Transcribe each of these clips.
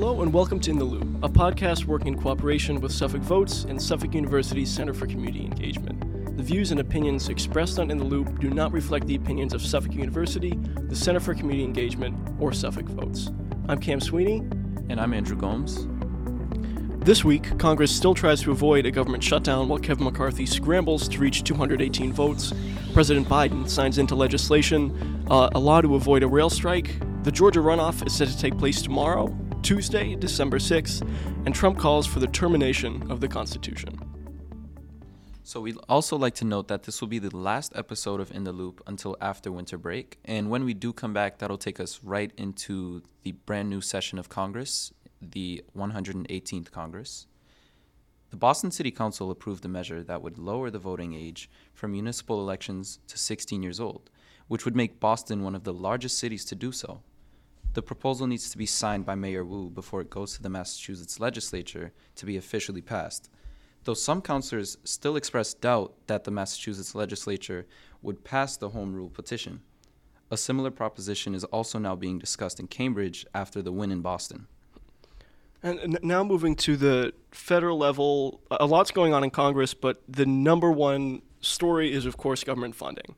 Hello and welcome to In the Loop, a podcast working in cooperation with Suffolk Votes and Suffolk University's Center for Community Engagement. The views and opinions expressed on In the Loop do not reflect the opinions of Suffolk University, the Center for Community Engagement, or Suffolk Votes. I'm Cam Sweeney. And I'm Andrew Gomes. This week, Congress still tries to avoid a government shutdown while Kevin McCarthy scrambles to reach 218 votes. President Biden signs into legislation uh, a law to avoid a rail strike. The Georgia runoff is set to take place tomorrow, Tuesday, December 6th, and Trump calls for the termination of the Constitution. So, we'd also like to note that this will be the last episode of In the Loop until after winter break. And when we do come back, that'll take us right into the brand new session of Congress, the 118th Congress. The Boston City Council approved a measure that would lower the voting age for municipal elections to 16 years old, which would make Boston one of the largest cities to do so. The proposal needs to be signed by Mayor Wu before it goes to the Massachusetts legislature to be officially passed. Though some councilors still express doubt that the Massachusetts legislature would pass the home rule petition. A similar proposition is also now being discussed in Cambridge after the win in Boston. And now moving to the federal level, a lot's going on in Congress, but the number one story is, of course, government funding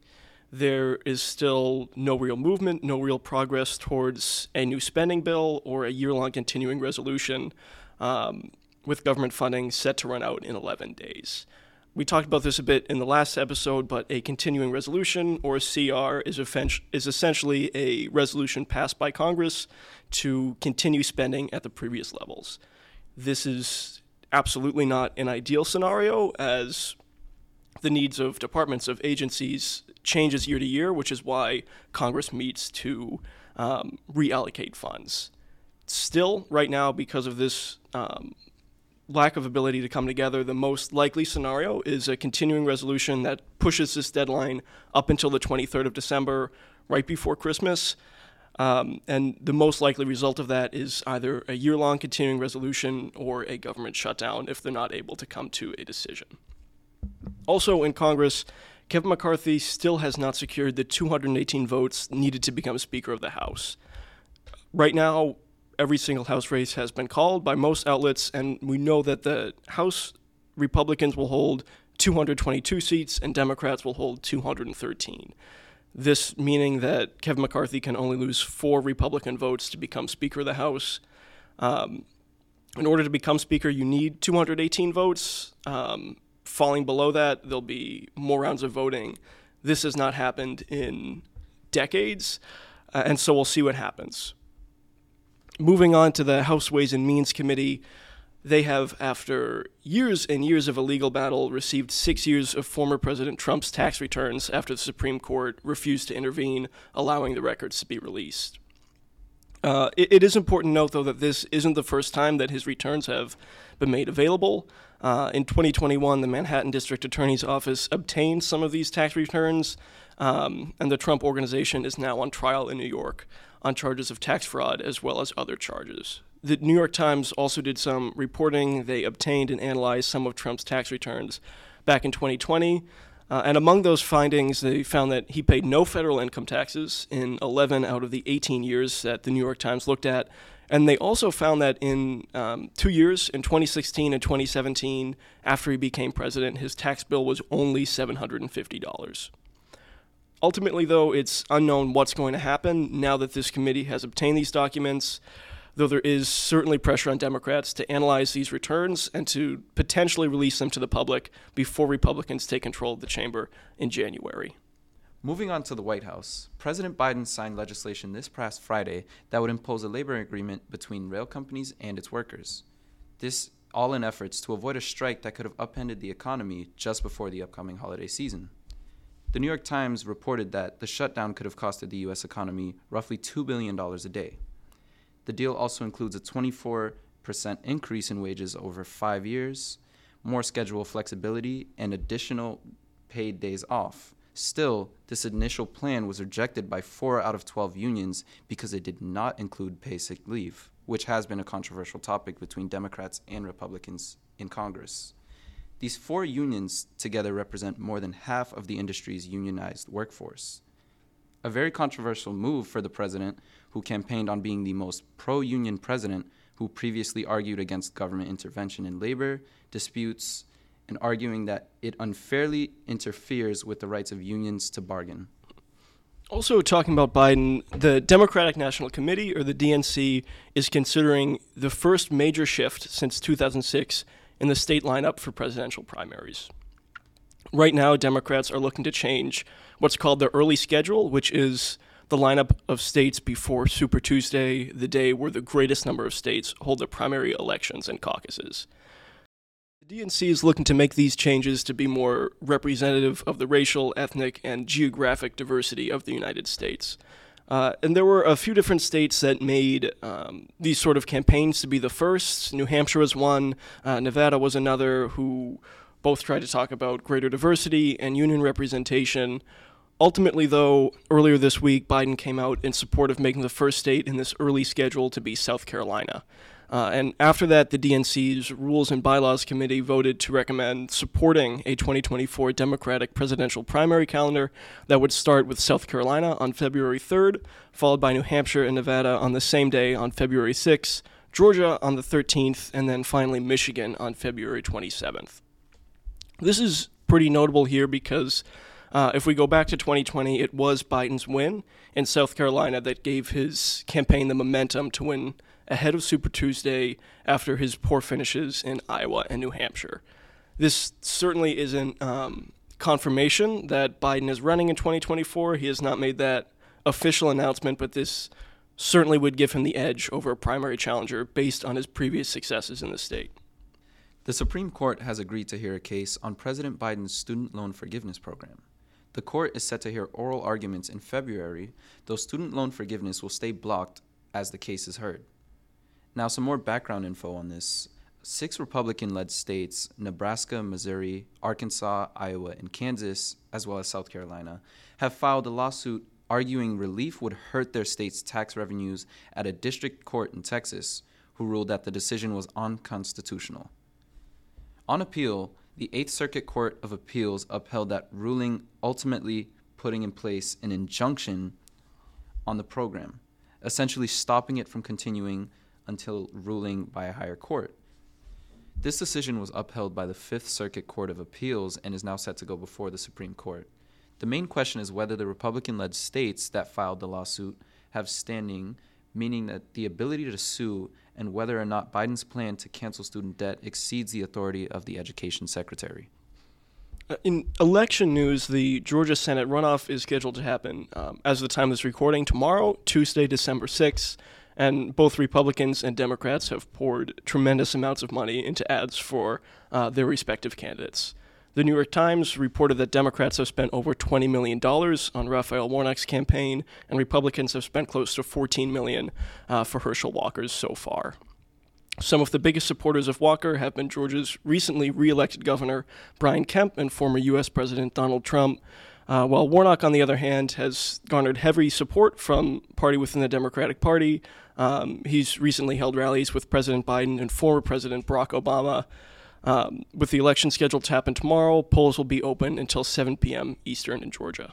there is still no real movement, no real progress towards a new spending bill or a year long continuing resolution um, with government funding set to run out in 11 days. We talked about this a bit in the last episode, but a continuing resolution or a CR is, is essentially a resolution passed by Congress to continue spending at the previous levels. This is absolutely not an ideal scenario, as the needs of departments of agencies changes year to year, which is why Congress meets to um, reallocate funds. Still, right now, because of this um, lack of ability to come together, the most likely scenario is a continuing resolution that pushes this deadline up until the 23rd of December, right before Christmas. Um, and the most likely result of that is either a year long continuing resolution or a government shutdown if they're not able to come to a decision. Also in Congress, Kevin McCarthy still has not secured the 218 votes needed to become Speaker of the House. Right now, every single House race has been called by most outlets, and we know that the House Republicans will hold 222 seats and Democrats will hold 213. This meaning that Kevin McCarthy can only lose four Republican votes to become Speaker of the House. Um, in order to become Speaker, you need 218 votes. Um, falling below that, there'll be more rounds of voting. This has not happened in decades, uh, and so we'll see what happens. Moving on to the House Ways and Means Committee, they have, after years and years of a legal battle, received six years of former President Trump's tax returns after the Supreme Court refused to intervene, allowing the records to be released. Uh, it, it is important to note, though, that this isn't the first time that his returns have been made available. Uh, in 2021, the Manhattan District Attorney's Office obtained some of these tax returns, um, and the Trump organization is now on trial in New York on charges of tax fraud as well as other charges. The New York Times also did some reporting. They obtained and analyzed some of Trump's tax returns back in 2020. Uh, and among those findings, they found that he paid no federal income taxes in 11 out of the 18 years that the New York Times looked at. And they also found that in um, two years, in 2016 and 2017, after he became president, his tax bill was only $750. Ultimately, though, it's unknown what's going to happen now that this committee has obtained these documents though there is certainly pressure on Democrats to analyze these returns and to potentially release them to the public before Republicans take control of the chamber in January. Moving on to the White House, President Biden signed legislation this past Friday that would impose a labor agreement between rail companies and its workers. This all in efforts to avoid a strike that could have upended the economy just before the upcoming holiday season. The New York Times reported that the shutdown could have costed the U.S. economy roughly $2 billion a day. The deal also includes a 24% increase in wages over five years, more schedule flexibility, and additional paid days off. Still, this initial plan was rejected by four out of 12 unions because it did not include paid sick leave, which has been a controversial topic between Democrats and Republicans in Congress. These four unions together represent more than half of the industry's unionized workforce. A very controversial move for the president who campaigned on being the most pro union president who previously argued against government intervention in labor disputes and arguing that it unfairly interferes with the rights of unions to bargain. Also, talking about Biden, the Democratic National Committee, or the DNC, is considering the first major shift since 2006 in the state lineup for presidential primaries. Right now, Democrats are looking to change what's called the early schedule, which is the lineup of states before Super Tuesday, the day where the greatest number of states hold their primary elections and caucuses. DNC is looking to make these changes to be more representative of the racial, ethnic, and geographic diversity of the United States. Uh, and there were a few different states that made um, these sort of campaigns to be the first. New Hampshire was one, uh, Nevada was another, who both tried to talk about greater diversity and union representation. Ultimately, though, earlier this week, Biden came out in support of making the first state in this early schedule to be South Carolina. Uh, and after that, the DNC's Rules and Bylaws Committee voted to recommend supporting a 2024 Democratic presidential primary calendar that would start with South Carolina on February 3rd, followed by New Hampshire and Nevada on the same day on February 6th, Georgia on the 13th, and then finally Michigan on February 27th. This is pretty notable here because uh, if we go back to 2020, it was Biden's win in South Carolina that gave his campaign the momentum to win ahead of Super Tuesday after his poor finishes in Iowa and New Hampshire. This certainly isn't um, confirmation that Biden is running in 2024. He has not made that official announcement, but this certainly would give him the edge over a primary challenger based on his previous successes in the state. The Supreme Court has agreed to hear a case on President Biden's student loan forgiveness program. The court is set to hear oral arguments in February, though student loan forgiveness will stay blocked as the case is heard. Now, some more background info on this. Six Republican led states, Nebraska, Missouri, Arkansas, Iowa, and Kansas, as well as South Carolina, have filed a lawsuit arguing relief would hurt their state's tax revenues at a district court in Texas, who ruled that the decision was unconstitutional. On appeal, the Eighth Circuit Court of Appeals upheld that ruling, ultimately putting in place an injunction on the program, essentially stopping it from continuing until ruling by a higher court. This decision was upheld by the Fifth Circuit Court of Appeals and is now set to go before the Supreme Court. The main question is whether the Republican led states that filed the lawsuit have standing, meaning that the ability to sue, and whether or not Biden's plan to cancel student debt exceeds the authority of the Education Secretary. Uh, in election news, the Georgia Senate runoff is scheduled to happen um, as of the time of this recording tomorrow, Tuesday, December 6th. And both Republicans and Democrats have poured tremendous amounts of money into ads for uh, their respective candidates. The New York Times reported that Democrats have spent over $20 million on Raphael Warnock's campaign, and Republicans have spent close to 14 million uh, for Herschel Walker's so far. Some of the biggest supporters of Walker have been Georgia's recently re-elected governor Brian Kemp and former U.S. President Donald Trump, uh, while Warnock, on the other hand, has garnered heavy support from party within the Democratic Party. Um, he's recently held rallies with President Biden and former President Barack Obama. Um, with the election scheduled to happen tomorrow, polls will be open until 7 p.m. Eastern in Georgia.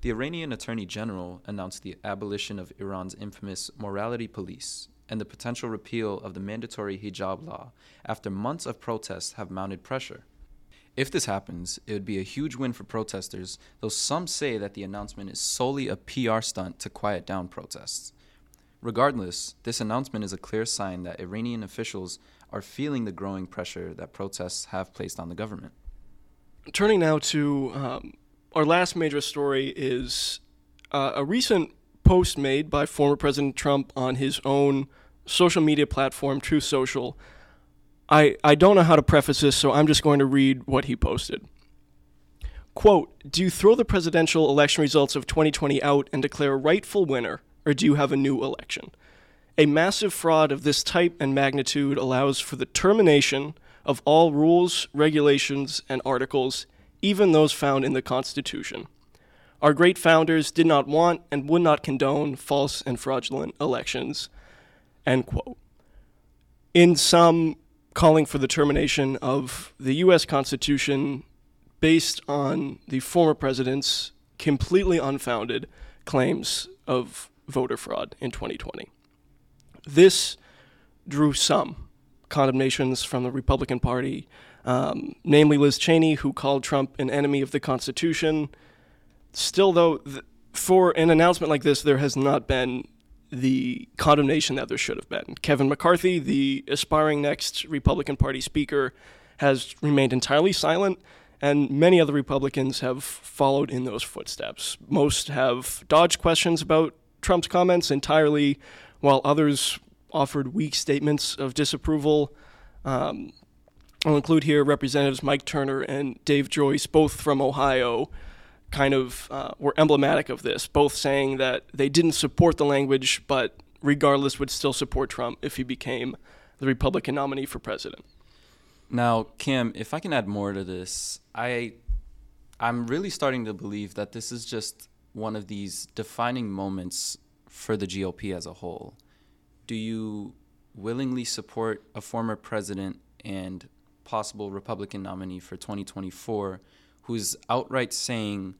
The Iranian Attorney General announced the abolition of Iran's infamous morality police and the potential repeal of the mandatory hijab law after months of protests have mounted pressure. If this happens, it would be a huge win for protesters, though some say that the announcement is solely a PR stunt to quiet down protests. Regardless, this announcement is a clear sign that Iranian officials are feeling the growing pressure that protests have placed on the government. Turning now to um, our last major story is uh, a recent post made by former President Trump on his own social media platform, Truth Social, I, I don't know how to preface this, so I'm just going to read what he posted. Quote Do you throw the presidential election results of 2020 out and declare a rightful winner, or do you have a new election? A massive fraud of this type and magnitude allows for the termination of all rules, regulations, and articles, even those found in the Constitution. Our great founders did not want and would not condone false and fraudulent elections. End quote. In some calling for the termination of the U.S. Constitution based on the former president's completely unfounded claims of voter fraud in 2020. This drew some condemnations from the Republican Party, um, namely Liz Cheney, who called Trump an enemy of the Constitution. Still, though, th- for an announcement like this, there has not been the condemnation that there should have been. Kevin McCarthy, the aspiring next Republican Party speaker, has remained entirely silent, and many other Republicans have followed in those footsteps. Most have dodged questions about Trump's comments entirely, while others offered weak statements of disapproval. Um, I'll include here Representatives Mike Turner and Dave Joyce, both from Ohio, kind of uh, were emblematic of this, both saying that they didn't support the language, but regardless would still support Trump if he became the Republican nominee for president. Now, Kim, if I can add more to this, I I'm really starting to believe that this is just one of these defining moments for the GOP as a whole. Do you willingly support a former president and possible Republican nominee for 2024 who's outright saying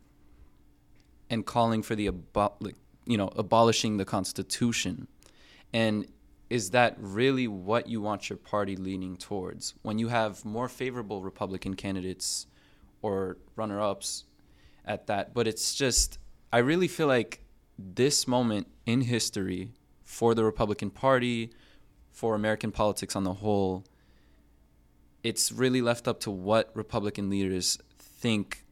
and calling for the abo- you know abolishing the Constitution, and is that really what you want your party leaning towards when you have more favorable Republican candidates or runner-ups at that? But it's just I really feel like this moment in history for the Republican Party, for American politics on the whole, it's really left up to what Republican leaders think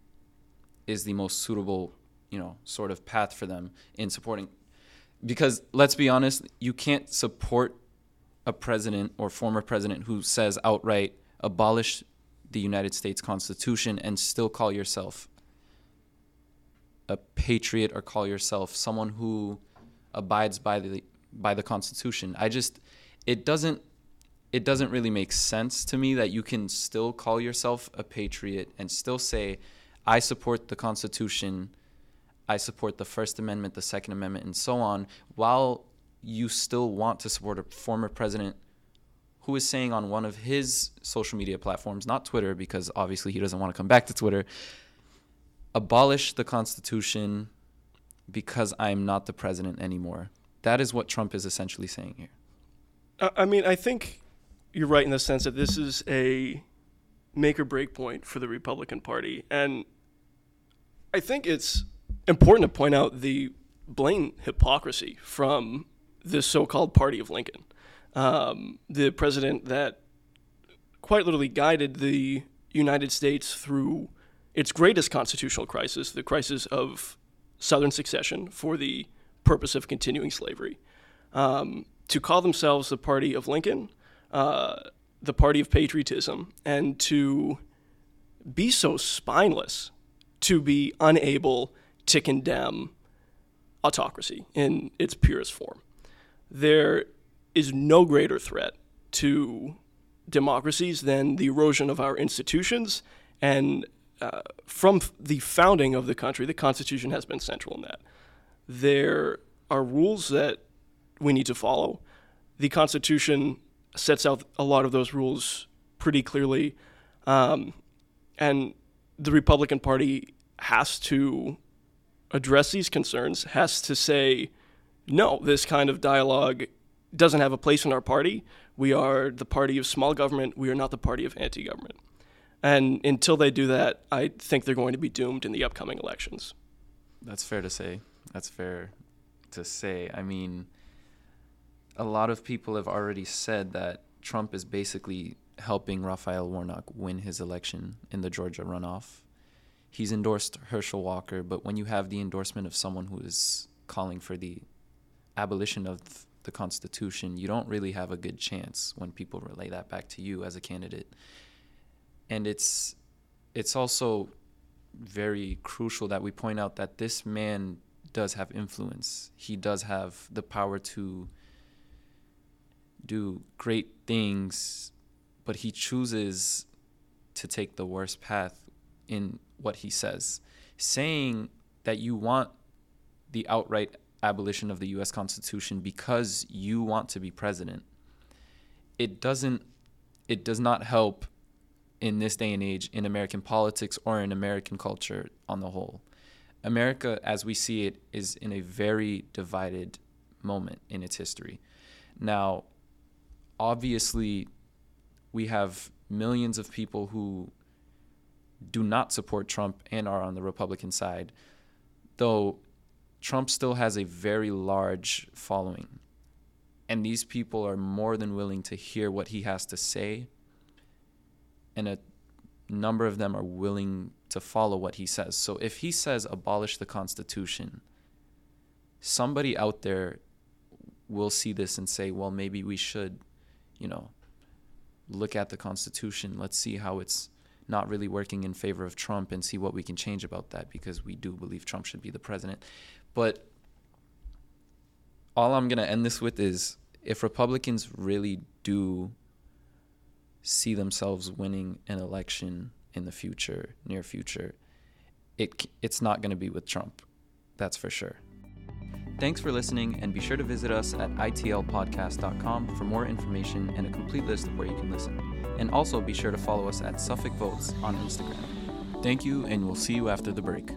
is the most suitable you know sort of path for them in supporting. Because let's be honest you can't support a president or former president who says outright abolish the United States Constitution and still call yourself a patriot or call yourself someone who abides by the by the Constitution. I just it doesn't it doesn't really make sense to me that you can still call yourself a patriot and still say I support the Constitution I support the First Amendment, the Second Amendment, and so on, while you still want to support a former president who is saying on one of his social media platforms, not Twitter, because obviously he doesn't want to come back to Twitter, abolish the Constitution because I'm not the president anymore. That is what Trump is essentially saying here. I mean, I think you're right in the sense that this is a make or break point for the Republican Party. And I think it's important to point out the blatant hypocrisy from this so-called party of Lincoln, um, the president that quite literally guided the United States through its greatest constitutional crisis, the crisis of Southern secession for the purpose of continuing slavery. Um, to call themselves the party of Lincoln, uh, the party of patriotism, and to be so spineless, to be unable to condemn autocracy in its purest form. There is no greater threat to democracies than the erosion of our institutions. And uh, from the founding of the country, the Constitution has been central in that. There are rules that we need to follow. The Constitution sets out a lot of those rules pretty clearly. Um, and the Republican Party has to address these concerns has to say, no, this kind of dialogue doesn't have a place in our party. We are the party of small government. We are not the party of anti government. And until they do that, I think they're going to be doomed in the upcoming elections. That's fair to say. That's fair to say. I mean, a lot of people have already said that Trump is basically helping Raphael Warnock win his election in the Georgia runoff he's endorsed Herschel Walker, but when you have the endorsement of someone who is calling for the abolition of the Constitution, you don't really have a good chance when people relay that back to you as a candidate. And it's it's also very crucial that we point out that this man does have influence. He does have the power to do great things, but he chooses to take the worst path in what he says. Saying that you want the outright abolition of the US Constitution because you want to be president, it doesn't it does not help in this day and age in American politics or in American culture on the whole. America, as we see it, is in a very divided moment in its history. Now, obviously, we have millions of people who do not support Trump and are on the Republican side, though Trump still has a very large following. And these people are more than willing to hear what he has to say. And a number of them are willing to follow what he says. So if he says abolish the Constitution, somebody out there will see this and say, well, maybe we should, you know, look at the Constitution. Let's see how it's not really working in favor of Trump and see what we can change about that because we do believe Trump should be the president. But all I'm going to end this with is if Republicans really do see themselves winning an election in the future, near future, it it's not going to be with Trump. That's for sure. Thanks for listening, and be sure to visit us at itlpodcast.com for more information and a complete list of where you can listen. And also be sure to follow us at Suffolk Votes on Instagram. Thank you, and we'll see you after the break.